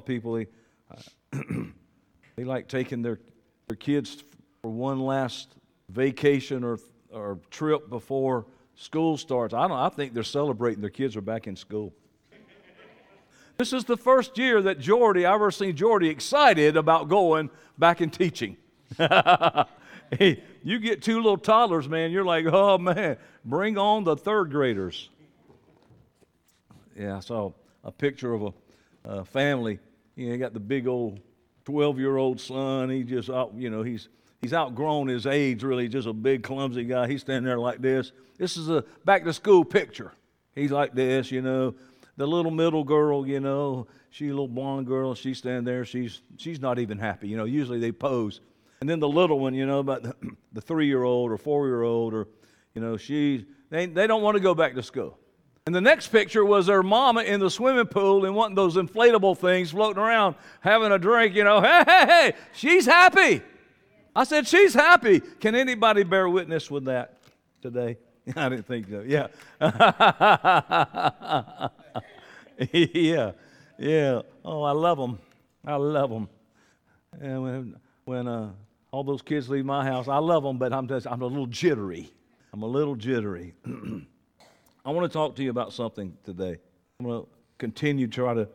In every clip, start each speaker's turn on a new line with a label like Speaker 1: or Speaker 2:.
Speaker 1: people, they, uh, they like taking their, their kids for one last vacation or, or trip before school starts. I, don't, I think they're celebrating their kids are back in school. This is the first year that Jordy, I've ever seen Jordy excited about going back and teaching. hey, you get two little toddlers, man, you're like, oh man, bring on the third graders. Yeah, I saw a picture of a, a family. You know, got the big old 12 year old son. He just, out, you know, he's, he's outgrown his age, really, just a big, clumsy guy. He's standing there like this. This is a back to school picture. He's like this, you know. The little middle girl, you know, she a little blonde girl, she's standing there. She's, she's not even happy. You know, usually they pose. And then the little one, you know, about the, the three year old or four year old, or, you know, she, they, they don't want to go back to school. And the next picture was her mama in the swimming pool and wanting those inflatable things floating around, having a drink, you know. Hey, hey, hey, she's happy. I said, she's happy. Can anybody bear witness with that today? I didn't think so. Yeah. yeah. Yeah. Oh, I love them. I love them. And when, when uh, all those kids leave my house, I love them, but I'm just, I'm a little jittery. I'm a little jittery. I want to talk to you about something today. I'm going to continue to try to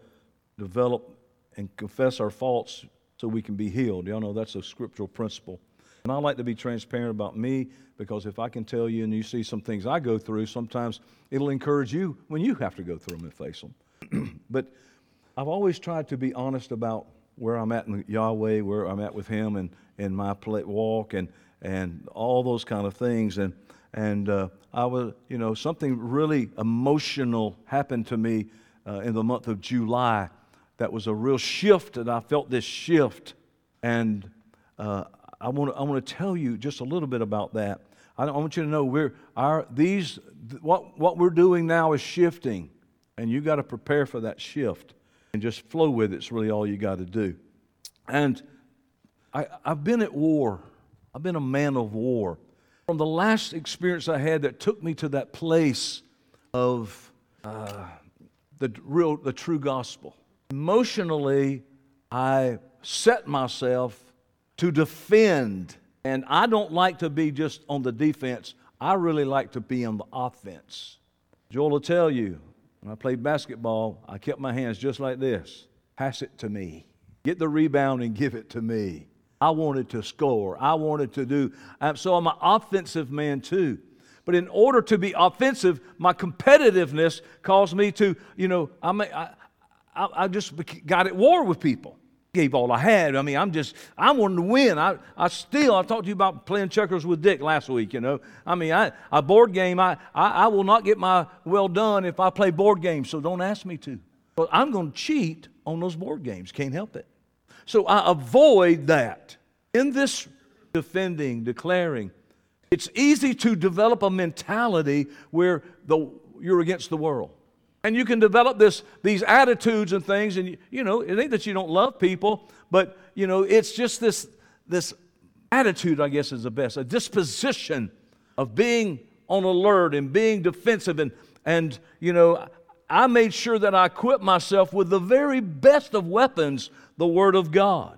Speaker 1: develop and confess our faults so we can be healed. Y'all know that's a scriptural principle. And I like to be transparent about me because if I can tell you and you see some things I go through, sometimes it'll encourage you when you have to go through them and face them. but I've always tried to be honest about where I'm at in Yahweh, where I'm at with Him, and, and my walk, and, and all those kind of things. And and uh, I was, you know, something really emotional happened to me uh, in the month of July. That was a real shift, and I felt this shift. And uh, I want to I want to tell you just a little bit about that. I, I want you to know we're our these what what we're doing now is shifting, and you got to prepare for that shift and just flow with it. It's really all you got to do. And I, I've been at war. I've been a man of war from the last experience I had that took me to that place of uh, the real, the true gospel. Emotionally, I set myself to defend, and I don't like to be just on the defense. I really like to be on the offense. Joel will tell you, when I played basketball, I kept my hands just like this pass it to me. Get the rebound and give it to me. I wanted to score. I wanted to do. Um, so I'm an offensive man too. But in order to be offensive, my competitiveness caused me to, you know, I, I, I just got at war with people. Gave all I had. I mean, I'm just, I wanted to win. I, I still, I talked to you about playing checkers with Dick last week, you know. I mean, I, a board game, I, I, I will not get my well done if I play board games, so don't ask me to. But I'm going to cheat on those board games. Can't help it. So I avoid that. In this defending, declaring, it's easy to develop a mentality where the, you're against the world. And you can develop this, these attitudes and things, and you, you know, it ain't that you don't love people, but you know, it's just this, this attitude, I guess is the best, a disposition of being on alert and being defensive. And, and you know, I made sure that I equipped myself with the very best of weapons, the Word of God.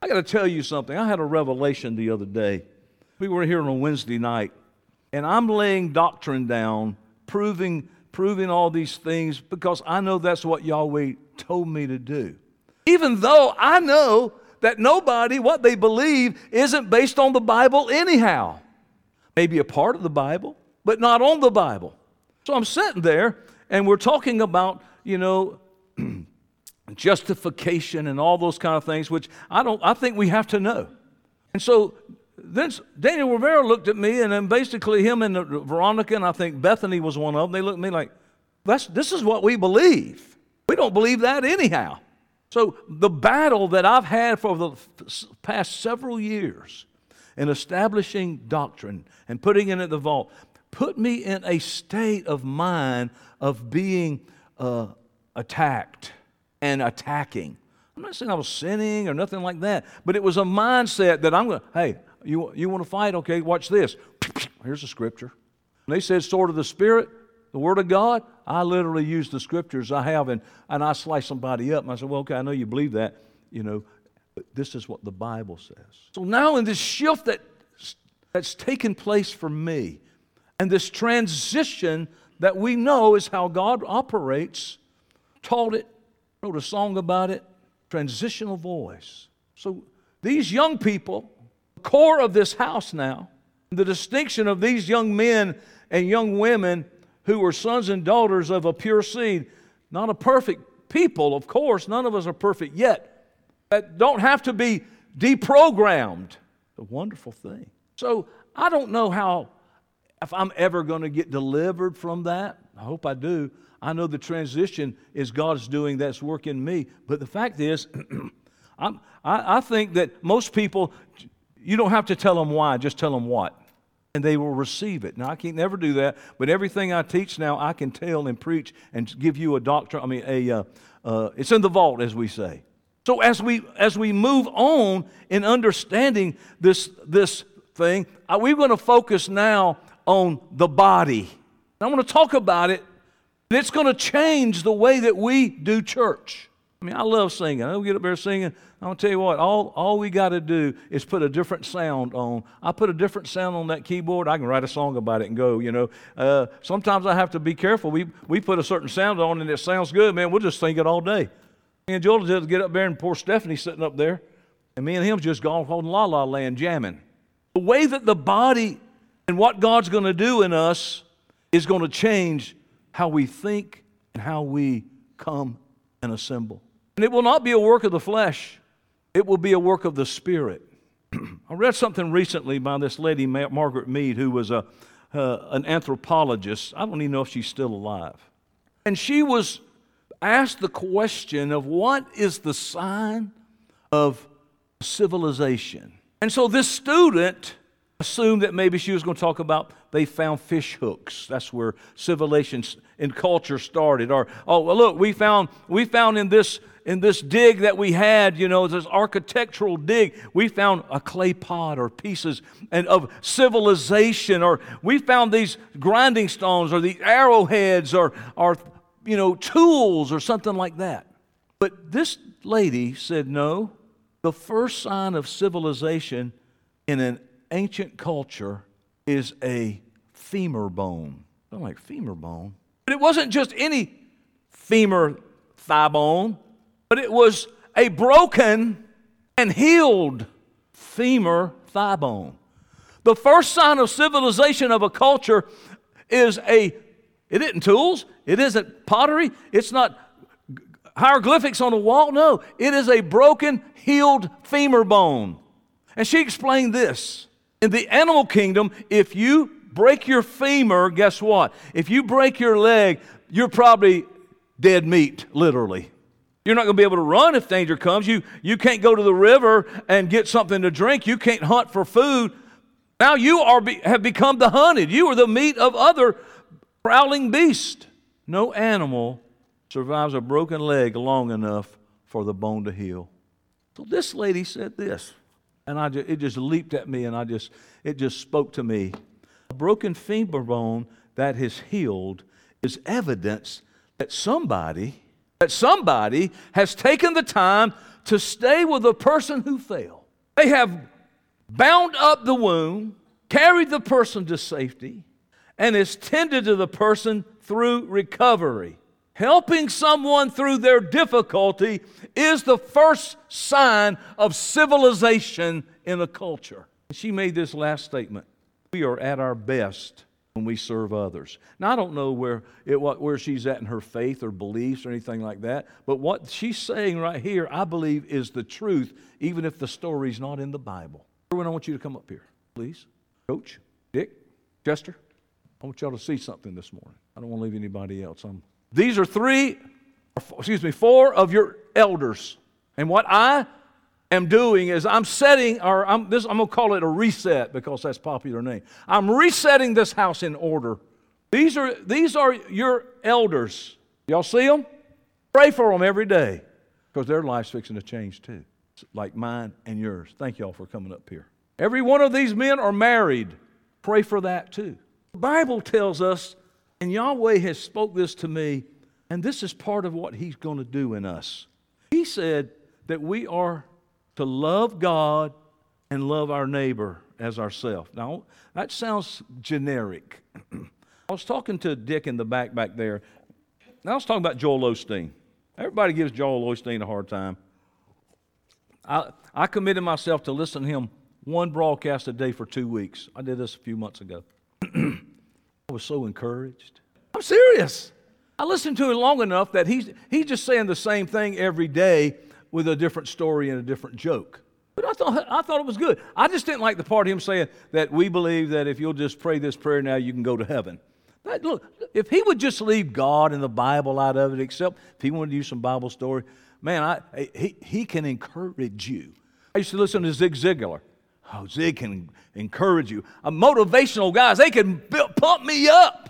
Speaker 1: I got to tell you something. I had a revelation the other day. We were here on a Wednesday night, and I'm laying doctrine down, proving, proving all these things because I know that's what Yahweh told me to do. Even though I know that nobody, what they believe, isn't based on the Bible anyhow. Maybe a part of the Bible, but not on the Bible. So I'm sitting there, and we're talking about, you know, justification and all those kind of things, which I don't I think we have to know. And so then Daniel Rivera looked at me, and then basically him and uh, Veronica, and I think Bethany was one of them, they looked at me like, That's, this is what we believe. We don't believe that anyhow. So the battle that I've had for the past several years in establishing doctrine and putting it in the vault put me in a state of mind of being uh, attacked and attacking. I'm not saying I was sinning or nothing like that, but it was a mindset that I'm going to, hey, you, you want to fight? Okay, watch this. Here's a scripture. When they said sword of the Spirit, the Word of God, I literally use the scriptures I have and, and I slice somebody up. And I said, Well, okay, I know you believe that, you know, but this is what the Bible says. So now in this shift that, that's taken place for me, and this transition that we know is how God operates, taught it, wrote a song about it, transitional voice. So these young people, core of this house now, the distinction of these young men and young women who were sons and daughters of a pure seed, not a perfect people, of course, none of us are perfect yet, that don't have to be deprogrammed. A wonderful thing. So I don't know how, if I'm ever going to get delivered from that. I hope I do. I know the transition is God's doing that's working me. But the fact is, I, I think that most people, you don't have to tell them why, just tell them what and they will receive it. Now, I can't never do that, but everything I teach now, I can tell and preach and give you a doctrine. I mean, a, uh, uh, it's in the vault, as we say. So as we as we move on in understanding this this thing, uh, we're going to focus now on the body. I want to talk about it. It's going to change the way that we do church. I mean, I love singing. I get up there singing. I'm going to tell you what, all, all we got to do is put a different sound on. I put a different sound on that keyboard, I can write a song about it and go, you know. Uh, sometimes I have to be careful. We, we put a certain sound on and it sounds good, man. We'll just sing it all day. Me and Joel just get up there and poor Stephanie sitting up there, and me and him just gone holding la la land jamming. The way that the body and what God's going to do in us is going to change how we think and how we come and assemble. And it will not be a work of the flesh. It will be a work of the Spirit. I read something recently by this lady, Margaret Mead, who was a, uh, an anthropologist. I don't even know if she's still alive. And she was asked the question of what is the sign of civilization? And so this student assumed that maybe she was going to talk about they found fish hooks. That's where civilization and culture started. Or, oh, well, look, we found, we found in this in this dig that we had, you know, this architectural dig, we found a clay pot or pieces and of civilization, or we found these grinding stones or the arrowheads or, or you know, tools or something like that. But this lady said, no, the first sign of civilization in an ancient culture is a femur bone. I'm like, femur bone? But it wasn't just any femur thigh bone but it was a broken and healed femur thigh bone. The first sign of civilization of a culture is a, it isn't tools, it isn't pottery, it's not hieroglyphics on a wall. No, it is a broken, healed femur bone. And she explained this. In the animal kingdom, if you break your femur, guess what? If you break your leg, you're probably dead meat, literally. You're not going to be able to run if danger comes. You, you can't go to the river and get something to drink. You can't hunt for food. Now you are be, have become the hunted. You are the meat of other prowling beasts. No animal survives a broken leg long enough for the bone to heal. So this lady said this, and I just, it just leaped at me, and I just it just spoke to me. A broken femur bone that has healed is evidence that somebody that somebody has taken the time to stay with a person who fell. They have bound up the wound, carried the person to safety, and has tended to the person through recovery. Helping someone through their difficulty is the first sign of civilization in a culture. She made this last statement We are at our best when we serve others. Now, I don't know where, it, where she's at in her faith or beliefs or anything like that, but what she's saying right here, I believe, is the truth, even if the story's not in the Bible. Everyone, I want you to come up here, please. Coach, Dick, Chester, I want y'all to see something this morning. I don't want to leave anybody else. I'm, these are three, excuse me, four of your elders. And what I am doing is I'm setting, or I'm, this, I'm going to call it a reset because that's popular name. I'm resetting this house in order. These are, these are your elders. Y'all see them? Pray for them every day because their life's fixing to change too, like mine and yours. Thank y'all for coming up here. Every one of these men are married. Pray for that too. The Bible tells us And Yahweh has spoke this to me, and this is part of what He's going to do in us. He said that we are to love God and love our neighbor as ourselves. Now, that sounds generic. I was talking to Dick in the back back there. Now, I was talking about Joel Osteen. Everybody gives Joel Osteen a hard time. I, I committed myself to listen to him one broadcast a day for two weeks. I did this a few months ago. I was so encouraged. I'm serious. I listened to it long enough that he's, he's just saying the same thing every day with a different story and a different joke. But I thought, I thought it was good. I just didn't like the part of him saying that we believe that if you'll just pray this prayer now, you can go to heaven. That, look, if he would just leave God and the Bible out of it, except if he wanted to use some Bible story, man, I, he, he can encourage you. I used to listen to Zig Ziglar. Oh, Zig can encourage you. A motivational guys, they can build, pump me up.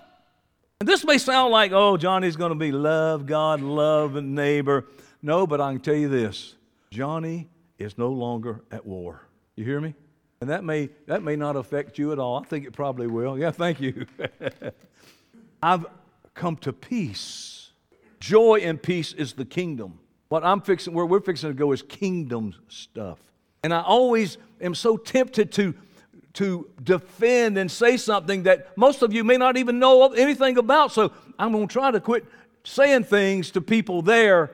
Speaker 1: And this may sound like, oh, Johnny's going to be love God, love a neighbor. No, but I can tell you this Johnny is no longer at war. You hear me? And that may, that may not affect you at all. I think it probably will. Yeah, thank you. I've come to peace. Joy and peace is the kingdom. What I'm fixing, where we're fixing to go is kingdom stuff. And I always am so tempted to, to defend and say something that most of you may not even know anything about. So I'm going to try to quit saying things to people there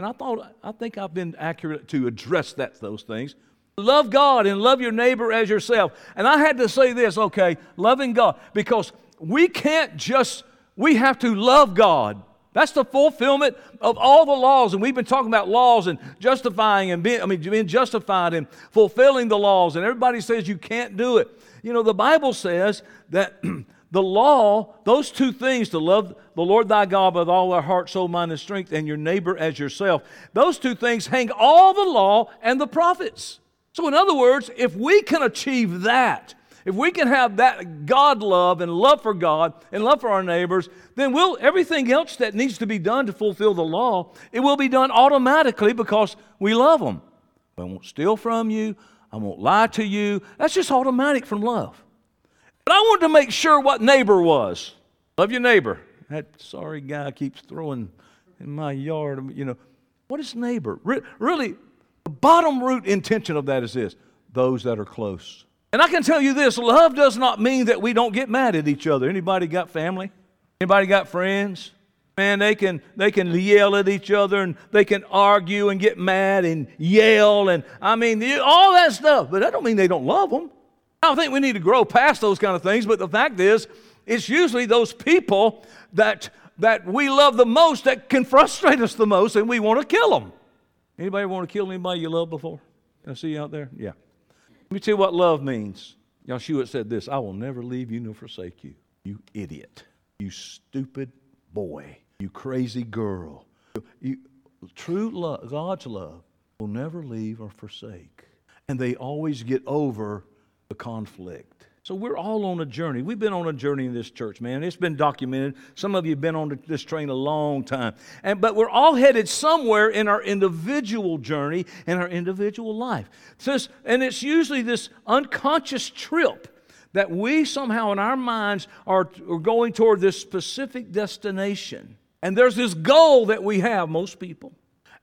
Speaker 1: and I thought, I think I've been accurate to address that, those things. Love God and love your neighbor as yourself. And I had to say this, okay, loving God, because we can't just, we have to love God. That's the fulfillment of all the laws. And we've been talking about laws and justifying and being, I mean, being justified and fulfilling the laws. And everybody says you can't do it. You know, the Bible says that The law, those two things, to love the Lord thy God with all thy heart, soul, mind, and strength, and your neighbor as yourself, those two things hang all the law and the prophets. So, in other words, if we can achieve that, if we can have that God love and love for God and love for our neighbors, then we'll, everything else that needs to be done to fulfill the law, it will be done automatically because we love them. I won't steal from you. I won't lie to you. That's just automatic from love. But I wanted to make sure what neighbor was. Love your neighbor. That sorry guy keeps throwing in my yard. You know, what is neighbor? Re- really, the bottom root intention of that is this those that are close. And I can tell you this love does not mean that we don't get mad at each other. Anybody got family? Anybody got friends? Man, they can they can yell at each other and they can argue and get mad and yell and I mean all that stuff. But that don't mean they don't love them. I don't think we need to grow past those kind of things, but the fact is, it's usually those people that, that we love the most that can frustrate us the most and we want to kill them. Anybody want to kill anybody you love before? Can I see you out there? Yeah. Let me tell you what love means. Yeshua said this I will never leave you nor forsake you. You idiot. You stupid boy. You crazy girl. You, true love, God's love, will never leave or forsake. And they always get over the conflict. So we're all on a journey. We've been on a journey in this church, man. It's been documented. Some of you have been on this train a long time. And, but we're all headed somewhere in our individual journey, in our individual life. So and it's usually this unconscious trip that we somehow in our minds are, are going toward this specific destination. And there's this goal that we have, most people.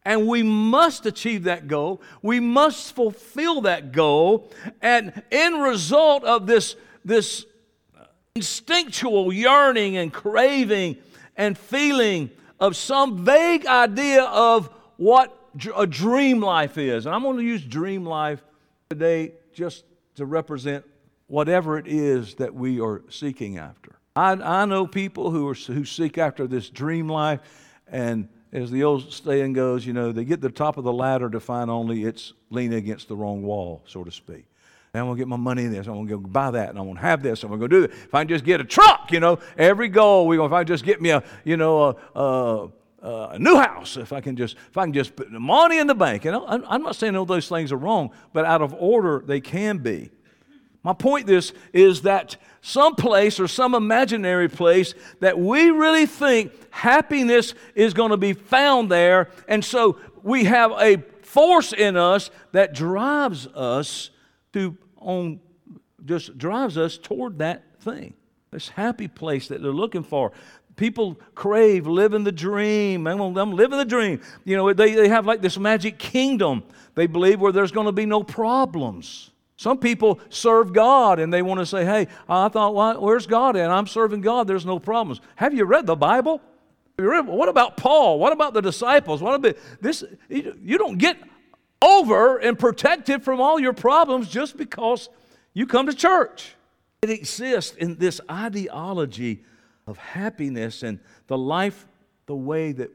Speaker 1: And we must achieve that goal. We must fulfill that goal. And in result of this, this instinctual yearning and craving and feeling of some vague idea of what a dream life is. And I'm going to use dream life today just to represent whatever it is that we are seeking after. I, I know people who, are, who seek after this dream life and as the old saying goes, you know, they get to the top of the ladder to find only it's leaning against the wrong wall, so to speak. And I'm to get my money in this. I'm to go buy that, and I'm to have this. I'm to go do it. If I can just get a truck, you know, every goal we. If I just get me a, you know, a, a, a new house. If I can just, if I can just put the money in the bank. You know, I'm not saying all those things are wrong, but out of order they can be. My point this is that some place or some imaginary place that we really think happiness is going to be found there. And so we have a force in us that drives us to on just drives us toward that thing. this happy place that they're looking for. People crave living the dream. I'm living the dream. You know, they, they have like this magic kingdom, they believe, where there's going to be no problems. Some people serve God and they want to say, hey, I thought, well, where's God And I'm serving God, there's no problems. Have you read the Bible? What about Paul? What about the disciples? What about this? You don't get over and protected from all your problems just because you come to church. It exists in this ideology of happiness and the life the way that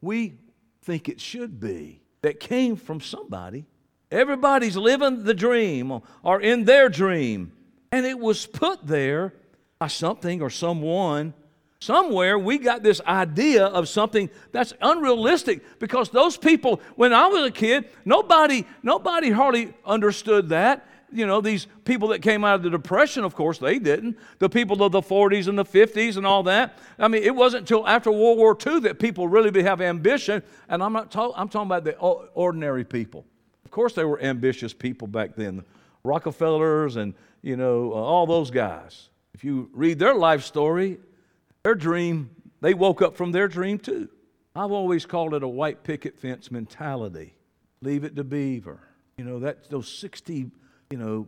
Speaker 1: we think it should be that came from somebody. Everybody's living the dream or in their dream. And it was put there by something or someone. Somewhere we got this idea of something that's unrealistic because those people, when I was a kid, nobody, nobody hardly understood that you know, these people that came out of the Depression, of course, they didn't. The people of the 40s and the 50s and all that. I mean, it wasn't until after World War II that people really have ambition. And I'm not talking, I'm talking about the ordinary people. Course, they were ambitious people back then. Rockefellers and, you know, uh, all those guys. If you read their life story, their dream, they woke up from their dream too. I've always called it a white picket fence mentality. Leave it to Beaver. You know, that those 60 you know,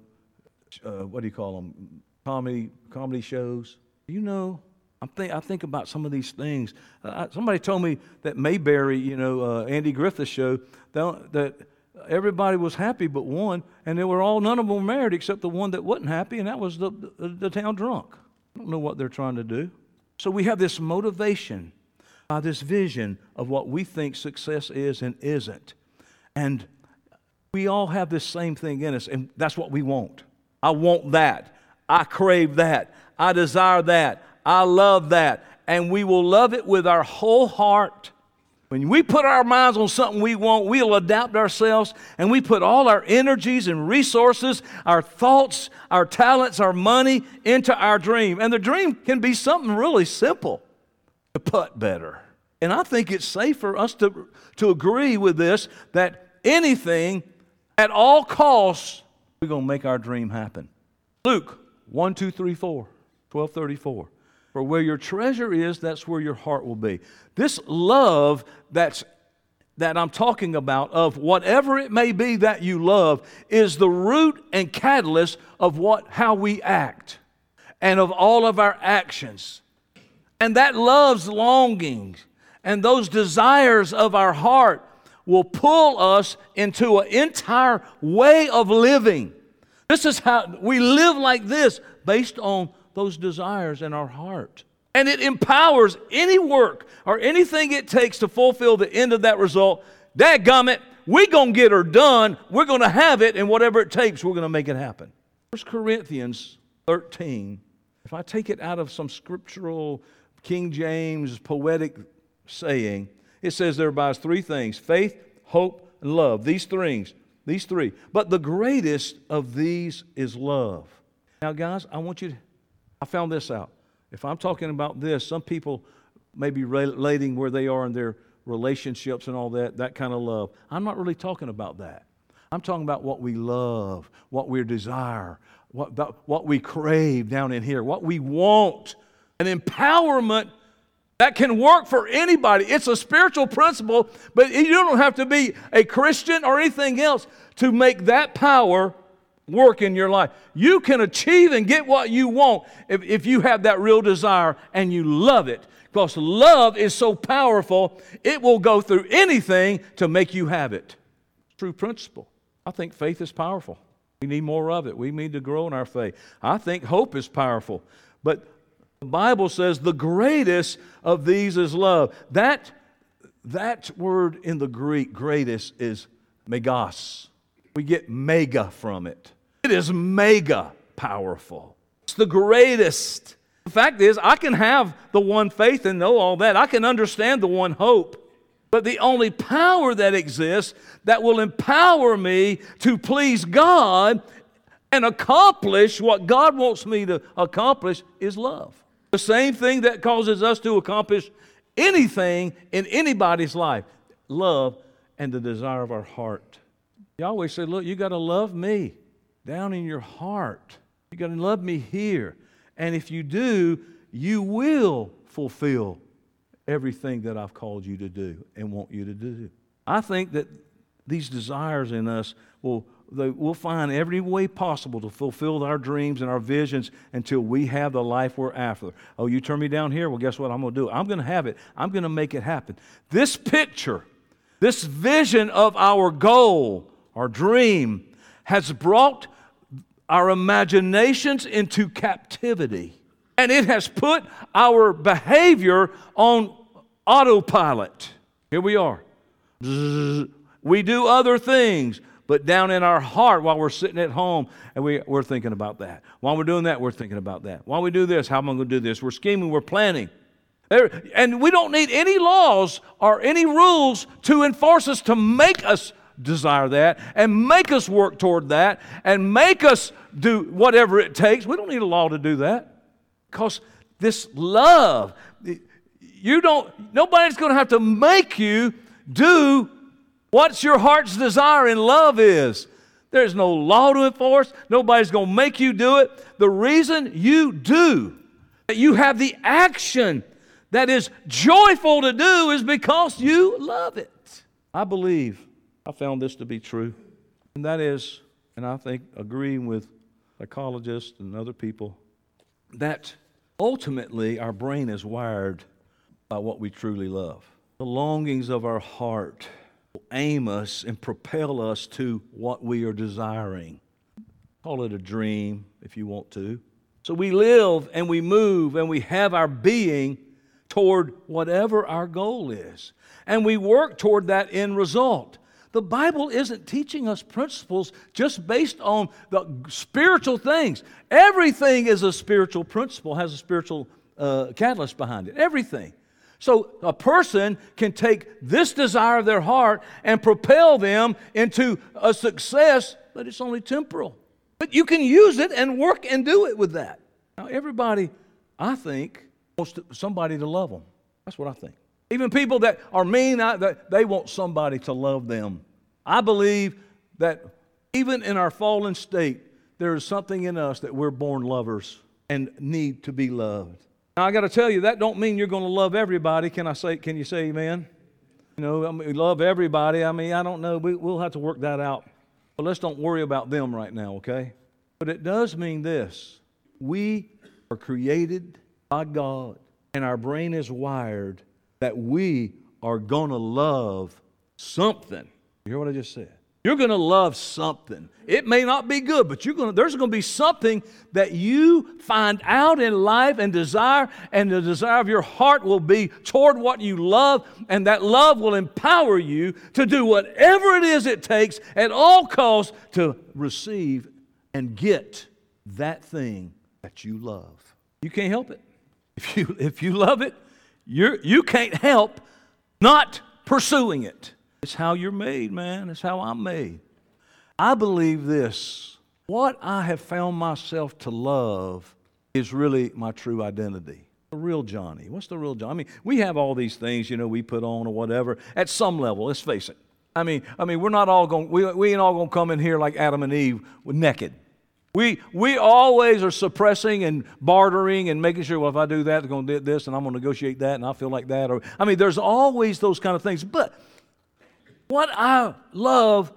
Speaker 1: uh, what do you call them? Comedy, comedy shows. You know, I'm think, I think about some of these things. Uh, somebody told me that Mayberry, you know, uh, Andy Griffith show, that everybody was happy but one, and they were all, none of them were married except the one that wasn't happy, and that was the, the, the town drunk. I don't know what they're trying to do. So we have this motivation by this vision of what we think success is and isn't. And we all have this same thing in us, and that's what we want. I want that. I crave that. I desire that. I love that. And we will love it with our whole heart. When we put our minds on something we want, we'll adapt ourselves and we put all our energies and resources, our thoughts, our talents, our money into our dream. And the dream can be something really simple to put better. And I think it's safe for us to, to agree with this that anything at all costs, we're going to make our dream happen. Luke 1, 2, 3, 4, 12, 34. For where your treasure is, that's where your heart will be. This love that's that I'm talking about, of whatever it may be that you love, is the root and catalyst of what how we act and of all of our actions. And that love's longings and those desires of our heart will pull us into an entire way of living. This is how we live like this based on those desires in our heart. And it empowers any work or anything it takes to fulfill the end of that result. Dadgummit, we're going to get her done. We're going to have it, and whatever it takes, we're going to make it happen. 1 Corinthians 13, if I take it out of some scriptural King James poetic saying, it says there by three things faith, hope, and love. These things, these three. But the greatest of these is love. Now, guys, I want you to, I found this out. If I'm talking about this, some people may be relating where they are in their relationships and all that, that kind of love. I'm not really talking about that. I'm talking about what we love, what we desire, what, what we crave down in here, what we want. An empowerment that can work for anybody. It's a spiritual principle, but you don't have to be a Christian or anything else to make that power work in your life. You can achieve and get what you want if, if you have that real desire and you love it. Because love is so powerful, it will go through anything to make you have it. True principle. I think faith is powerful. We need more of it. We need to grow in our faith. I think hope is powerful. But the Bible says the greatest of these is love. That, that word in the Greek, greatest, is megas. We get mega from it. It is mega powerful. It's the greatest. The fact is, I can have the one faith and know all that. I can understand the one hope. But the only power that exists that will empower me to please God and accomplish what God wants me to accomplish is love. The same thing that causes us to accomplish anything in anybody's life love and the desire of our heart. Always say, Look, you got to love me down in your heart. You got to love me here. And if you do, you will fulfill everything that I've called you to do and want you to do. I think that these desires in us will we'll find every way possible to fulfill our dreams and our visions until we have the life we're after. Oh, you turn me down here? Well, guess what? I'm going to do? I'm going to have it. I'm going to make it happen. This picture, this vision of our goal, our dream, has brought our imaginations into captivity. And it has put our behavior on autopilot. Here we are. We do other things, but down in our heart while we're sitting at home and we, we're thinking about that. While we're doing that, we're thinking about that. While we do this, how am I going to do this? We're scheming, we're planning. And we don't need any laws or any rules to enforce us to make us desire that and make us work toward that and make us do whatever it takes. We don't need a law to do that because this love, you don't, nobody's going to have to make you do What's your heart's desire in love is. There's no law to enforce. Nobody's going to make you do it. The reason you do, that you have the action that is joyful to do, is because you love it. I believe I found this to be true. And that is, and I think agreeing with psychologists and other people, that ultimately our brain is wired by what we truly love. The longings of our heart aim us and propel us to what we are desiring. Call it a dream if you want to. So we live and we move and we have our being toward whatever our goal is. And we work toward that end result. The Bible isn't teaching us principles just based on the spiritual things. Everything is a spiritual principle, has a spiritual uh, catalyst behind it. Everything. So a person can take this desire of their heart and propel them into a success, but it's only temporal. But you can use it and work and do it with that. Now, everybody, I think, wants somebody to love them. That's what I think. Even people that are mean, I, they want somebody to love them. I believe that even in our fallen state, there is something in us that we're born lovers and need to be loved. Now I got to tell you that don't mean you're going to love everybody. Can I say? Can you say Amen? You know, I mean, love everybody. I mean, I don't know. We, we'll have to work that out. But let's don't worry about them right now, okay? But it does mean this: we are created by God, and our brain is wired that we are going to love something. You hear what I just said? You're going to love something. It may not be good, but you're going to, there's going to be something that you find out in life and desire, and the desire of your heart will be toward what you love, and that love will empower you to do whatever it is it takes at all costs to receive and get that thing that you love. You can't help it. If you, if you love it, you're, you can't help not pursuing it. It's how you're made, man. It's how I'm made. I believe this what I have found myself to love is really my true identity. The real Johnny. What's the real Johnny? I mean, we have all these things, you know, we put on or whatever. At some level, let's face it. I mean, I mean, we're not all going. We, we ain't all going to come in here like Adam and Eve naked. We, we always are suppressing and bartering and making sure, well, if I do that, they're going to do this, and I'm going to negotiate that, and I feel like that. Or I mean, there's always those kind of things. But what I love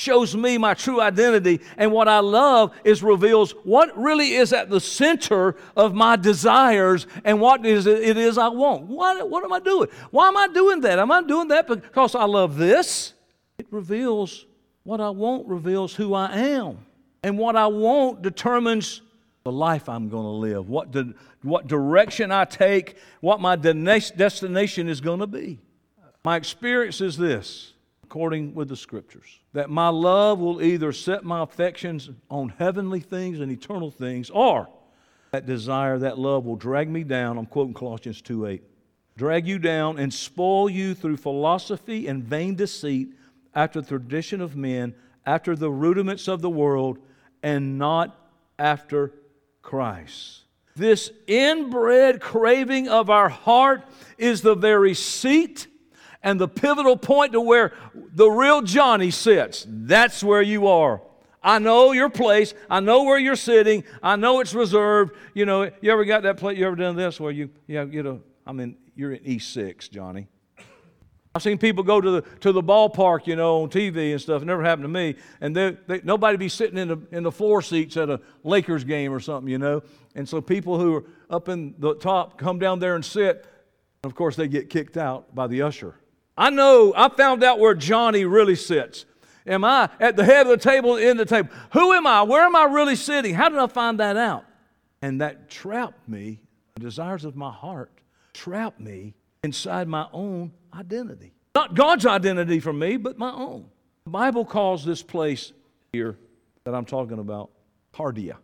Speaker 1: shows me my true identity, and what I love is reveals what really is at the center of my desires and what is it is I want. What, what am I doing? Why am I doing that? Am I doing that because I love this? It reveals what I want, reveals who I am. And what I want determines the life I'm going to live, what, what direction I take, what my destination is going to be. My experience is this according with the scriptures. That my love will either set my affections on heavenly things and eternal things, or that desire, that love will drag me down. I'm quoting Colossians 2 8. Drag you down and spoil you through philosophy and vain deceit, after the tradition of men, after the rudiments of the world, and not after Christ. This inbred craving of our heart is the very seat and the pivotal point to where the real Johnny sits. That's where you are. I know your place. I know where you're sitting. I know it's reserved. You know, you ever got that place? You ever done this where you, you, have, you know, I mean, you're in E6, Johnny. I've seen people go to the, to the ballpark, you know, on TV and stuff. It never happened to me. And they, they, nobody be sitting in the, in the floor seats at a Lakers game or something, you know. And so people who are up in the top come down there and sit. And of course, they get kicked out by the usher. I know, I found out where Johnny really sits. Am I at the head of the table, in the table? Who am I? Where am I really sitting? How did I find that out? And that trapped me, the desires of my heart trapped me inside my own identity. Not God's identity for me, but my own. The Bible calls this place here that I'm talking about cardia.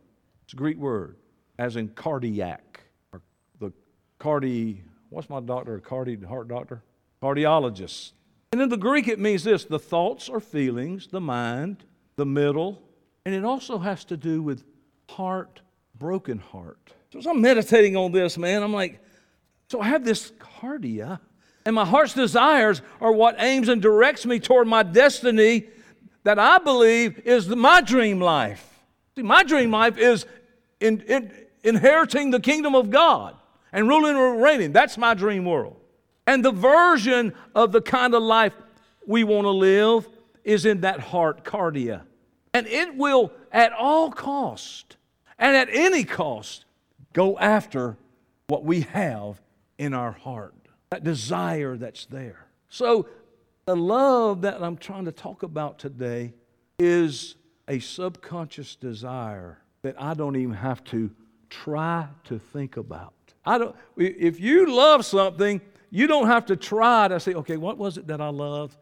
Speaker 1: It's a Greek word, as in cardiac. Or the cardi, what's my doctor? A cardi heart doctor? Cardiologist. And in the Greek, it means this the thoughts or feelings, the mind, the middle, and it also has to do with heart, broken heart. So as I'm meditating on this, man, I'm like, so I have this cardia, and my heart's desires are what aims and directs me toward my destiny that I believe is my dream life. See, my dream life is in, in, inheriting the kingdom of God and ruling and reigning. That's my dream world. And the version of the kind of life we want to live is in that heart cardia. And it will, at all cost and at any cost, go after what we have in our heart, that desire that's there. So, the love that I'm trying to talk about today is a subconscious desire that I don't even have to try to think about. I don't, if you love something, you don't have to try to say, okay, what was it that I loved?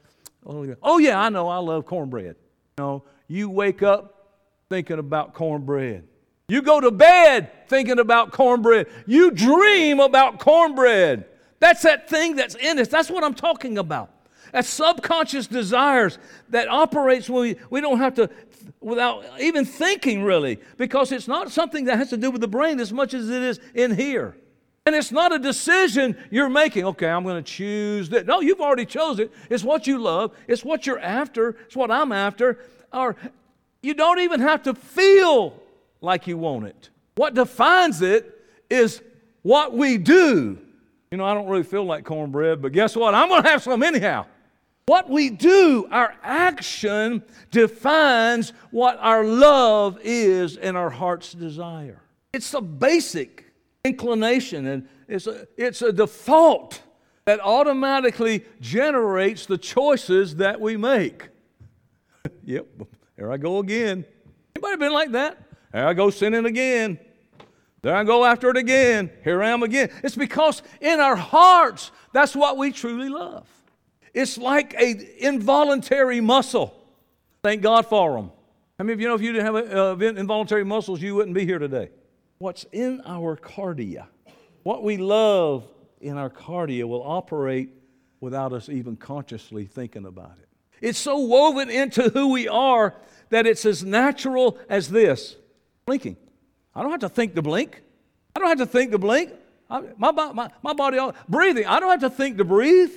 Speaker 1: Oh, yeah, oh, I know, I love cornbread. No, you wake up thinking about cornbread. You go to bed thinking about cornbread. You dream about cornbread. That's that thing that's in us. That's what I'm talking about. That subconscious desires that operates when we, we don't have to, without even thinking really, because it's not something that has to do with the brain as much as it is in here. And it's not a decision you're making. Okay, I'm going to choose that. No, you've already chosen it. It's what you love. It's what you're after. It's what I'm after. Or you don't even have to feel like you want it. What defines it is what we do. You know, I don't really feel like cornbread, but guess what? I'm going to have some anyhow. What we do, our action, defines what our love is and our heart's desire. It's a basic inclination, and it's a, it's a default that automatically generates the choices that we make. yep, there I go again. Anybody been like that? There I go sinning again. There I go after it again. Here I am again. It's because in our hearts, that's what we truly love. It's like a involuntary muscle. Thank God for them. How many of you know if you didn't have a, uh, involuntary muscles, you wouldn't be here today? What's in our cardia, what we love in our cardia, will operate without us even consciously thinking about it. It's so woven into who we are that it's as natural as this blinking. I don't have to think to blink. I don't have to think to blink. I, my, my, my body, breathing. I don't have to think to breathe.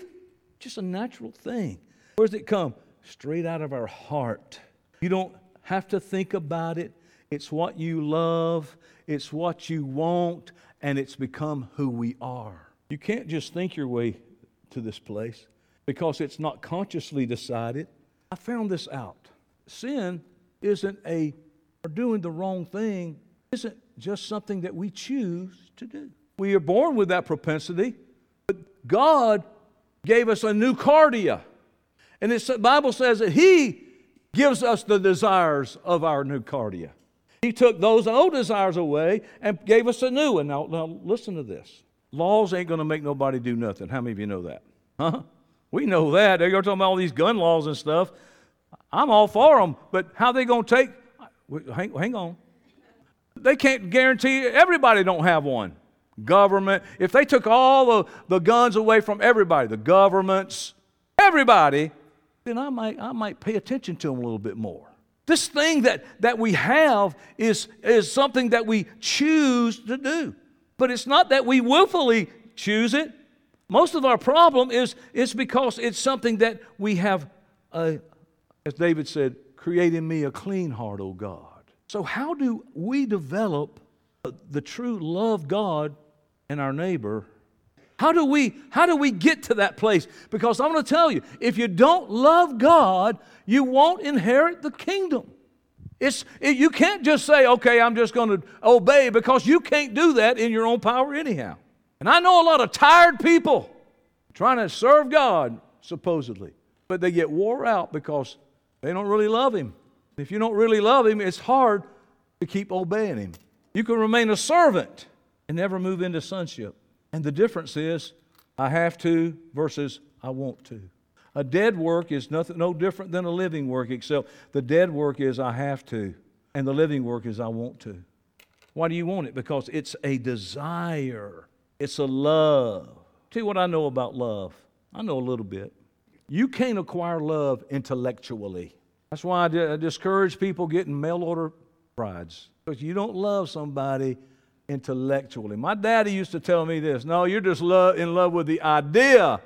Speaker 1: Just a natural thing. Where does it come? Straight out of our heart. You don't have to think about it. It's what you love it's what you want, and it's become who we are. You can't just think your way to this place because it's not consciously decided. I found this out. Sin isn't a, or doing the wrong thing, isn't just something that we choose to do. We are born with that propensity, but God gave us a new cardia. And the Bible says that He gives us the desires of our new cardia. He took those old desires away and gave us a new one. Now, now listen to this. Laws ain't going to make nobody do nothing. How many of you know that? Huh? We know that. They're talking about all these gun laws and stuff. I'm all for them, but how they going to take? Hang, hang on. They can't guarantee everybody don't have one. Government. If they took all the, the guns away from everybody, the governments, everybody, then I might, I might pay attention to them a little bit more. This thing that, that we have is, is something that we choose to do. But it's not that we willfully choose it. Most of our problem is, is because it's something that we have, uh, as David said, create in me a clean heart, O God. So, how do we develop the true love God and our neighbor? How do we how do we get to that place? Because I'm going to tell you, if you don't love God, you won't inherit the kingdom. It's, it, you can't just say, okay, I'm just going to obey because you can't do that in your own power anyhow. And I know a lot of tired people trying to serve God, supposedly, but they get wore out because they don't really love Him. If you don't really love Him, it's hard to keep obeying Him. You can remain a servant and never move into sonship. And the difference is, I have to versus I want to. A dead work is nothing, no different than a living work, except the dead work is I have to, and the living work is I want to. Why do you want it? Because it's a desire, it's a love. Tell you what I know about love. I know a little bit. You can't acquire love intellectually. That's why I discourage people getting mail order brides. Because you don't love somebody intellectually. My daddy used to tell me this no, you're just in love with the idea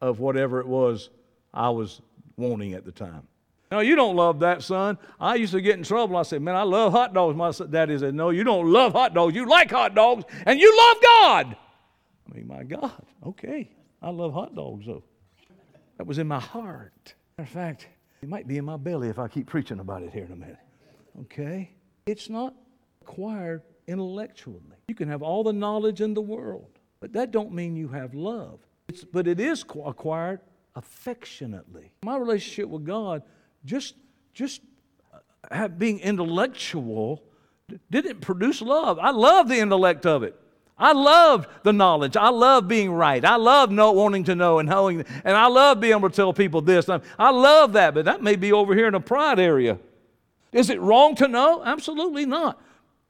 Speaker 1: of whatever it was I was wanting at the time. No, you don't love that, son. I used to get in trouble. I said, Man, I love hot dogs. My daddy said, No, you don't love hot dogs. You like hot dogs, and you love God. I mean, my God, okay. I love hot dogs, though. That was in my heart. Matter of fact, it might be in my belly if I keep preaching about it here in a minute. Okay? It's not acquired intellectually. You can have all the knowledge in the world, but that don't mean you have love. It's, but it is acquired affectionately. My relationship with God, just just uh, have, being intellectual, didn't produce love. I love the intellect of it. I love the knowledge. I love being right. I love wanting to know and knowing, and I love being able to tell people this. I love that, but that may be over here in a pride area. Is it wrong to know? Absolutely not.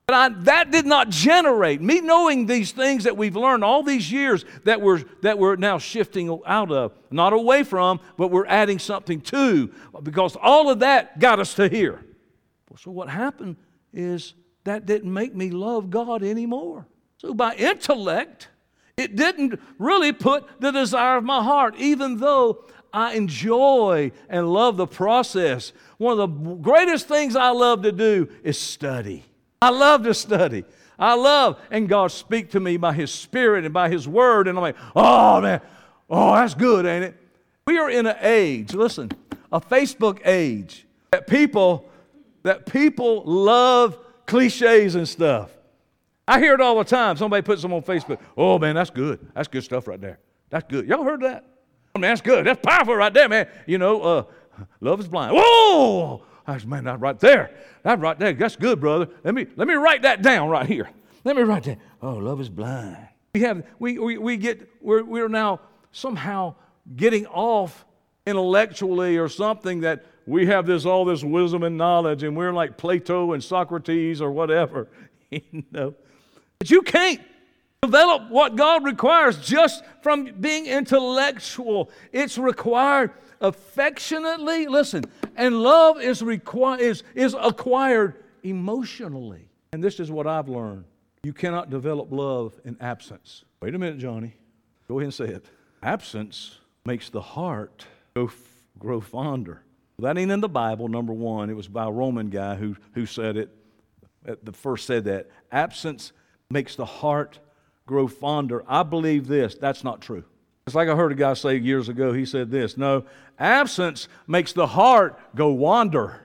Speaker 1: But I, that did not generate me knowing these things that we've learned all these years that we're, that we're now shifting out of, not away from, but we're adding something to, because all of that got us to here. So, what happened is that didn't make me love God anymore. So, by intellect, it didn't really put the desire of my heart, even though I enjoy and love the process. One of the greatest things I love to do is study. I love to study. I love, and God speak to me by His Spirit and by His Word, and I'm like, oh man, oh that's good, ain't it? We are in an age, listen, a Facebook age that people that people love cliches and stuff. I hear it all the time. Somebody puts them on Facebook. Oh man, that's good. That's good stuff right there. That's good. Y'all heard that? Oh, man, that's good. That's powerful right there, man. You know, uh, love is blind. Whoa! I said, man, that right there. That right there. That's good, brother. Let me let me write that down right here. Let me write that. Oh, love is blind. We have we we, we get we're we're now somehow getting off intellectually or something that we have this all this wisdom and knowledge and we're like Plato and Socrates or whatever. you know. But you can't develop what God requires just from being intellectual. It's required affectionately, listen, and love is, requi- is, is acquired emotionally. And this is what I've learned. You cannot develop love in absence. Wait a minute, Johnny. Go ahead and say it. Absence makes the heart go grow fonder. That ain't in the Bible, number one. It was by a Roman guy who, who said it. The first said that. Absence makes the heart grow fonder. I believe this. That's not true. It's like I heard a guy say years ago, he said this No, absence makes the heart go wander.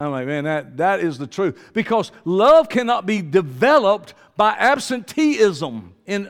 Speaker 1: I'm like, man, that, that is the truth. Because love cannot be developed by absenteeism. In,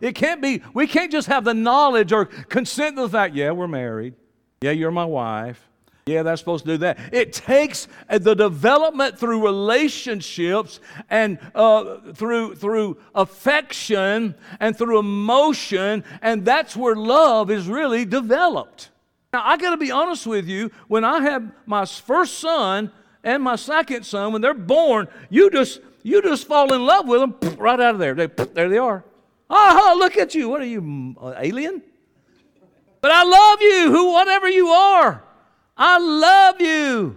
Speaker 1: it can't be, we can't just have the knowledge or consent to the fact, yeah, we're married. Yeah, you're my wife. Yeah, that's supposed to do that. It takes uh, the development through relationships and uh, through through affection and through emotion, and that's where love is really developed. Now, I got to be honest with you. When I had my first son and my second son, when they're born, you just you just fall in love with them right out of there. They, there they are. Oh, look at you. What are you, alien? But I love you, who whatever you are. I love you.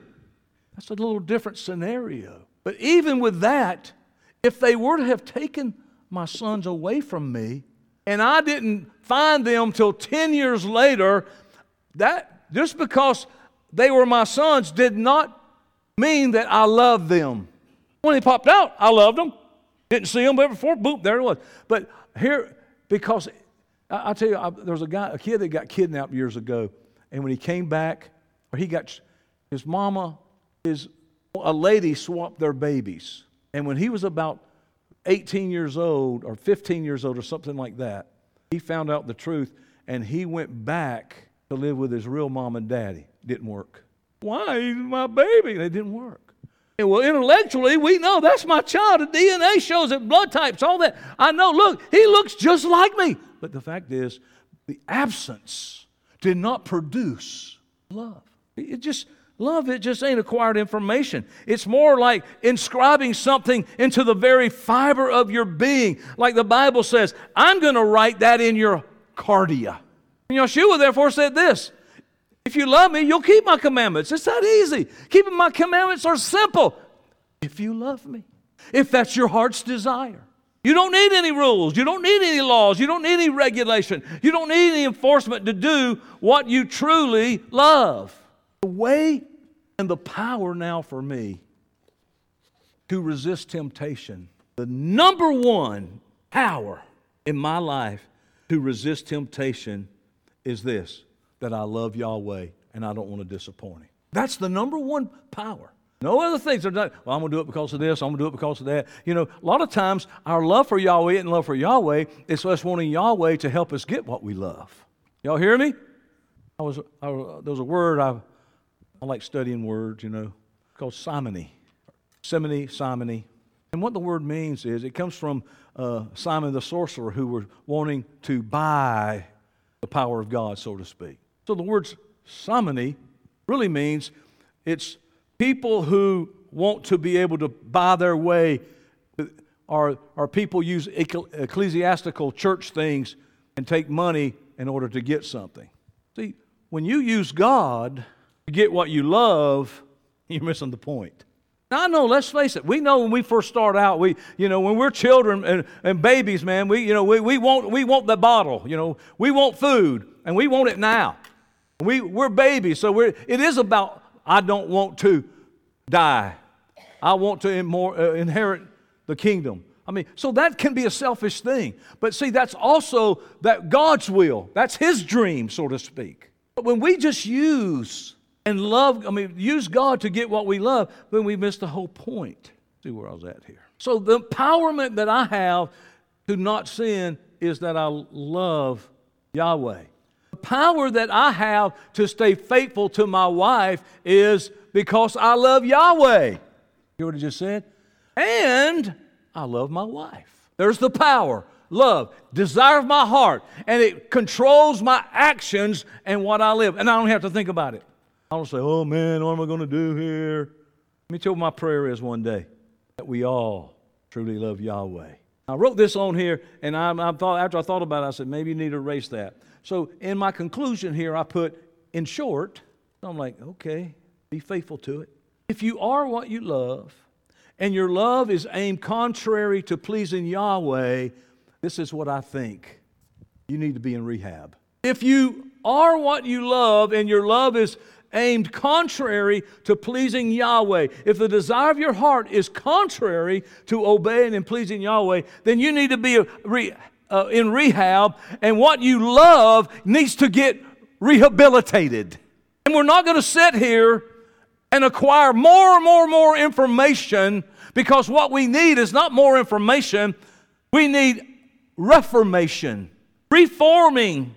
Speaker 1: That's a little different scenario. But even with that, if they were to have taken my sons away from me and I didn't find them till 10 years later, that just because they were my sons did not mean that I loved them. When he popped out, I loved them. Didn't see them before, boop, there it was. But here, because I, I tell you, I, there was a guy, a kid that got kidnapped years ago, and when he came back, or he got his mama, his a lady swapped their babies, and when he was about 18 years old or 15 years old or something like that, he found out the truth, and he went back to live with his real mom and daddy. Didn't work. Why? He's my baby. It didn't work. Well, intellectually, we know that's my child. The DNA shows it, blood types, all that. I know, look, he looks just like me. But the fact is, the absence did not produce love. It just, love, it just ain't acquired information. It's more like inscribing something into the very fiber of your being. Like the Bible says, I'm going to write that in your cardia. And Yeshua therefore said this if you love me, you'll keep my commandments. It's that easy. Keeping my commandments are simple. If you love me, if that's your heart's desire. You don't need any rules. You don't need any laws. You don't need any regulation. You don't need any enforcement to do what you truly love. The way and the power now for me to resist temptation, the number one power in my life to resist temptation is this that I love Yahweh and I don't want to disappoint Him. That's the number one power. No other things are done. Well, I'm going to do it because of this. I'm going to do it because of that. You know, a lot of times our love for Yahweh and love for Yahweh is us wanting Yahweh to help us get what we love. Y'all hear me? I was, I, there was a word I, I like studying words, you know, called simony. Simony, simony. And what the word means is it comes from uh, Simon the sorcerer who was wanting to buy the power of God, so to speak. So the word simony really means it's people who want to be able to buy their way, or, or people use ecclesiastical church things and take money in order to get something. See, when you use God to get what you love, you're missing the point. I know, let's face it, we know when we first start out, we, you know, when we're children and, and babies, man, we, you know, we, we, want, we want the bottle, you know, we want food, and we want it now. We, we're babies, so we're, it is about, I don't want to die. I want to more, uh, inherit the kingdom. I mean, so that can be a selfish thing. But see, that's also that God's will. That's his dream, so to speak. But when we just use and love, I mean, use God to get what we love, then we miss the whole point. See where I was at here. So the empowerment that I have to not sin is that I love Yahweh. The power that I have to stay faithful to my wife is because I love Yahweh. You hear what I just said? And I love my wife. There's the power, love, desire of my heart, and it controls my actions and what I live. And I don't have to think about it. I don't say, oh man, what am I going to do here? Let me tell you what my prayer is one day that we all truly love Yahweh. I wrote this on here, and I, I thought after I thought about it, I said maybe you need to erase that. So in my conclusion here, I put in short. I'm like, okay, be faithful to it. If you are what you love, and your love is aimed contrary to pleasing Yahweh, this is what I think. You need to be in rehab. If you are what you love, and your love is aimed contrary to pleasing Yahweh, if the desire of your heart is contrary to obeying and pleasing Yahweh, then you need to be uh, in rehab, and what you love needs to get rehabilitated. And we're not going to sit here and acquire more and more and more information because what we need is not more information, we need reformation, reforming,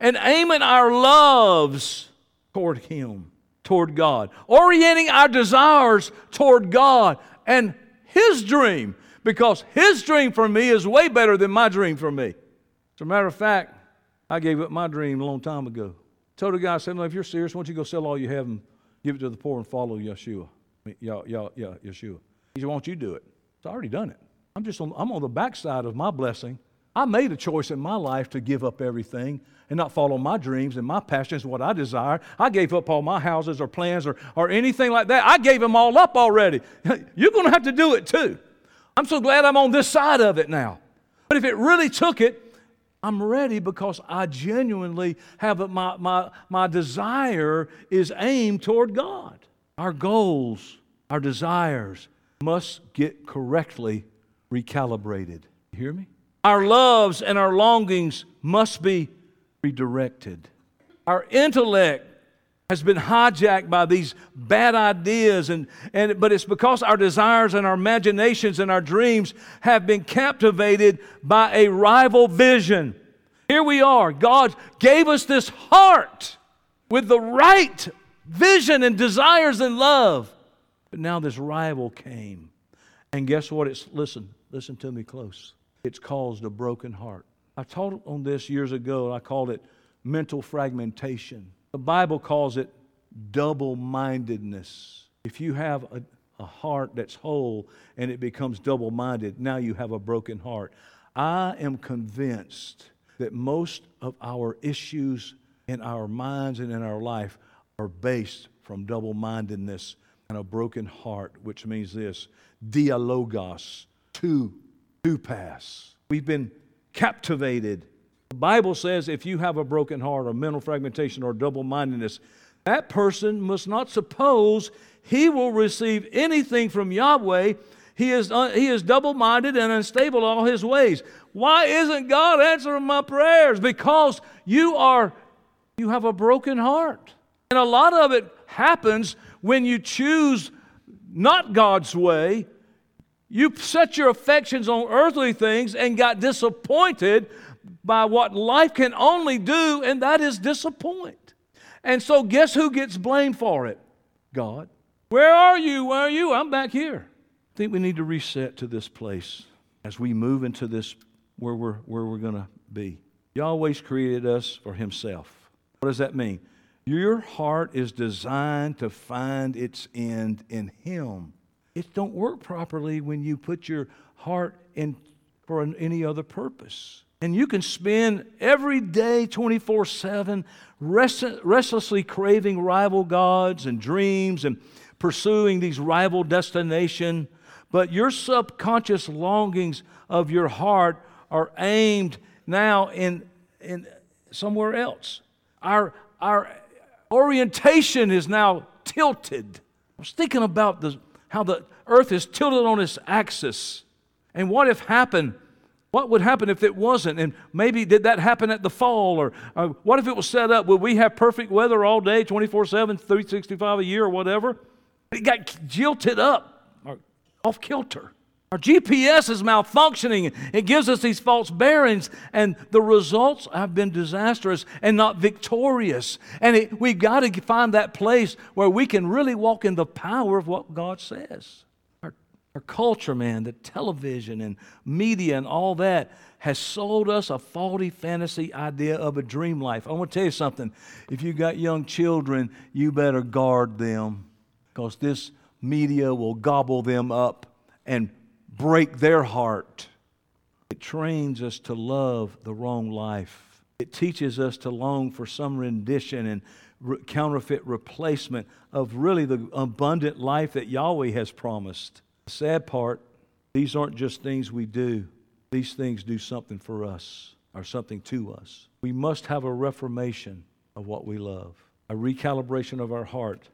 Speaker 1: and aiming our loves toward Him, toward God, orienting our desires toward God and His dream because his dream for me is way better than my dream for me. As a matter of fact, I gave up my dream a long time ago. Told the guy, I said, no, if you're serious, why don't you go sell all you have and give it to the poor and follow Yeshua? Yeah, yeah, yeah, Yeshua. He said, why don't you do it? So I already done it. I'm just on, I'm on the backside of my blessing. I made a choice in my life to give up everything and not follow my dreams and my passions, what I desire. I gave up all my houses or plans or, or anything like that. I gave them all up already. You're going to have to do it too. I'm so glad I'm on this side of it now. But if it really took it, I'm ready because I genuinely have a, my, my, my desire is aimed toward God. Our goals our desires must get correctly recalibrated. You hear me? Our loves and our longings must be redirected. Our intellect has been hijacked by these bad ideas and, and but it's because our desires and our imaginations and our dreams have been captivated by a rival vision. Here we are. God gave us this heart with the right vision and desires and love. But now this rival came. And guess what? It's listen listen to me close it's caused a broken heart i taught on this years ago i called it mental fragmentation the Bible calls it double mindedness. If you have a, a heart that's whole and it becomes double minded, now you have a broken heart. I am convinced that most of our issues in our minds and in our life are based from double mindedness and a broken heart, which means this dialogos, to, to pass. We've been captivated the Bible says if you have a broken heart or mental fragmentation or double mindedness, that person must not suppose he will receive anything from Yahweh. He is, uh, he is double minded and unstable all his ways. Why isn't God answering my prayers? Because you are, you have a broken heart. And a lot of it happens when you choose not God's way. You set your affections on earthly things and got disappointed by what life can only do, and that is disappoint. And so, guess who gets blamed for it? God. Where are you? Where are you? I'm back here. I think we need to reset to this place as we move into this where we're, where we're going to be. Yahweh's created us for Himself. What does that mean? Your heart is designed to find its end in Him. It don't work properly when you put your heart in for an, any other purpose. And you can spend every day 24 7 restlessly craving rival gods and dreams and pursuing these rival destination but your subconscious longings of your heart are aimed now in, in somewhere else our, our orientation is now tilted i was thinking about the, how the earth is tilted on its axis and what if happened what would happen if it wasn't? And maybe did that happen at the fall? Or, or what if it was set up? Would we have perfect weather all day, 24 7, 365 a year, or whatever? It got jilted up, off kilter. Our GPS is malfunctioning. It gives us these false bearings, and the results have been disastrous and not victorious. And it, we've got to find that place where we can really walk in the power of what God says. Our culture, man, the television and media and all that has sold us a faulty fantasy idea of a dream life. I want to tell you something. If you've got young children, you better guard them because this media will gobble them up and break their heart. It trains us to love the wrong life. It teaches us to long for some rendition and re- counterfeit replacement of really the abundant life that Yahweh has promised. The sad part, these aren't just things we do, these things do something for us or something to us. We must have a reformation of what we love, a recalibration of our heart.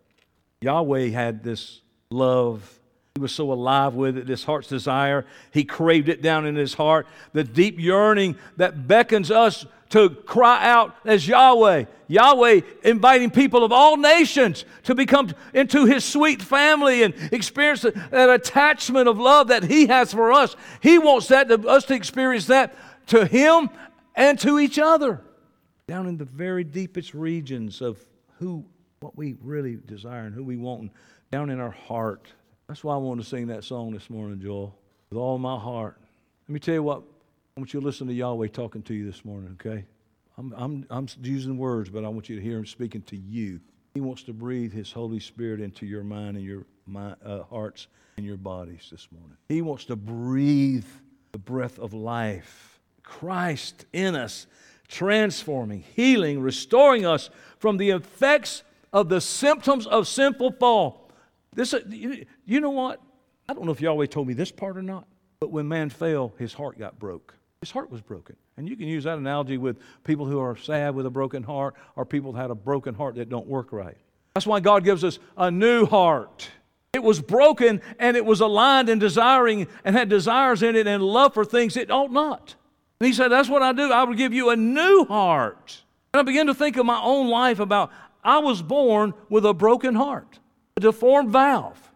Speaker 1: Yahweh had this love. He was so alive with it, this heart's desire. He craved it down in his heart. The deep yearning that beckons us to cry out as Yahweh. Yahweh inviting people of all nations to become into his sweet family and experience that attachment of love that he has for us. He wants that to, us to experience that to him and to each other. Down in the very deepest regions of who what we really desire and who we want down in our heart. That's why I wanted to sing that song this morning, Joel, with all my heart. Let me tell you what I want you to listen to Yahweh talking to you this morning, okay? I'm, I'm, I'm using words, but I want you to hear him speaking to you. He wants to breathe his Holy Spirit into your mind and your mind, uh, hearts and your bodies this morning. He wants to breathe the breath of life. Christ in us, transforming, healing, restoring us from the effects of the symptoms of sinful fall. This, uh, you, know what? I don't know if Yahweh told me this part or not, but when man fell, his heart got broke. His heart was broken. And you can use that analogy with people who are sad with a broken heart or people that had a broken heart that don't work right. That's why God gives us a new heart. It was broken and it was aligned and desiring and had desires in it and love for things it ought not. And he said, That's what I do. I will give you a new heart. And I began to think of my own life about I was born with a broken heart, a deformed valve.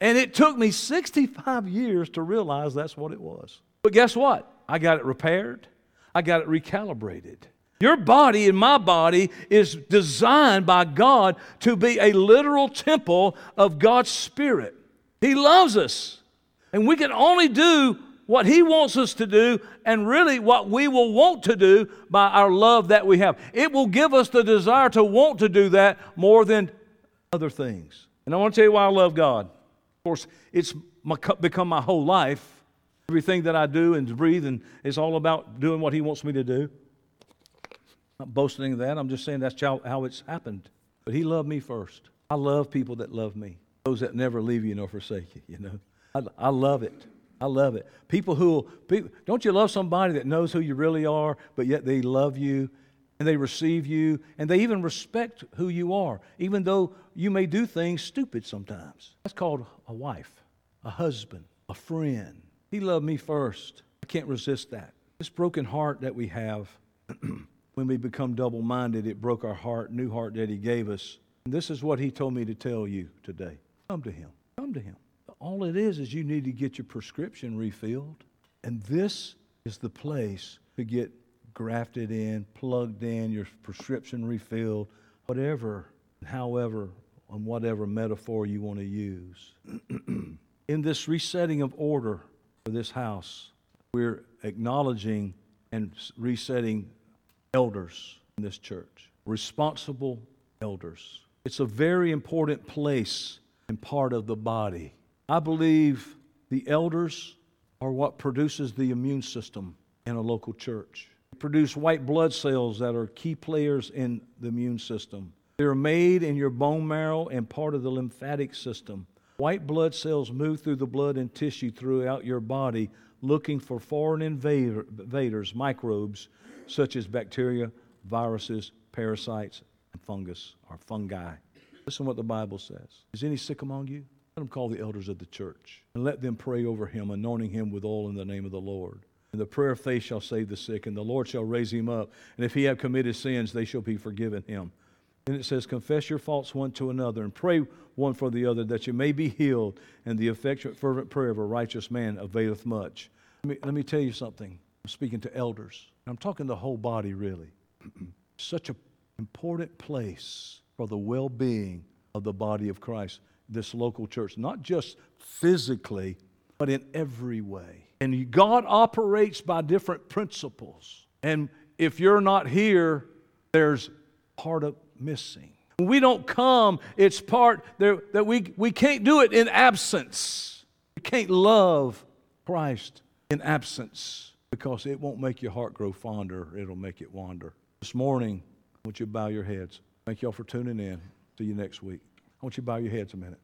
Speaker 1: And it took me 65 years to realize that's what it was. But guess what? I got it repaired, I got it recalibrated. Your body and my body is designed by God to be a literal temple of God's Spirit. He loves us. And we can only do what He wants us to do and really what we will want to do by our love that we have. It will give us the desire to want to do that more than other things. And I want to tell you why I love God. Of course, it's become my whole life. Everything that I do and breathe, and it's all about doing what He wants me to do. I'm not boasting of that. I'm just saying that's how, how it's happened. But He loved me first. I love people that love me, those that never leave you nor forsake you, you know. I, I love it. I love it. People who, people, don't you love somebody that knows who you really are, but yet they love you and they receive you and they even respect who you are, even though you may do things stupid sometimes. That's called a wife, a husband, a friend. He loved me first. I can't resist that. This broken heart that we have, when we become double minded, it broke our heart, new heart that He gave us. And this is what He told me to tell you today come to Him. Come to Him. All it is is you need to get your prescription refilled. And this is the place to get grafted in, plugged in, your prescription refilled, whatever, however, on whatever metaphor you want to use. in this resetting of order for this house, we're acknowledging and resetting elders in this church, responsible elders. It's a very important place and part of the body. I believe the elders are what produces the immune system in a local church. Produce white blood cells that are key players in the immune system. They're made in your bone marrow and part of the lymphatic system. White blood cells move through the blood and tissue throughout your body looking for foreign invader, invaders, microbes, such as bacteria, viruses, parasites, and fungus or fungi. Listen what the Bible says. Is any sick among you? Let them call the elders of the church and let them pray over him, anointing him with oil in the name of the Lord. And the prayer of faith shall save the sick, and the Lord shall raise him up. And if he have committed sins, they shall be forgiven him. And it says, Confess your faults one to another and pray one for the other that you may be healed. And the affectionate, fervent prayer of a righteous man availeth much. Let me, let me tell you something. I'm speaking to elders. I'm talking the whole body, really. Such an important place for the well being of the body of Christ, this local church, not just physically, but in every way. And God operates by different principles. And if you're not here, there's part of missing. When we don't come, it's part there, that we, we can't do it in absence. We can't love Christ in absence because it won't make your heart grow fonder, it'll make it wander. This morning, I want you to bow your heads. Thank y'all for tuning in. See you next week. I want you to bow your heads a minute.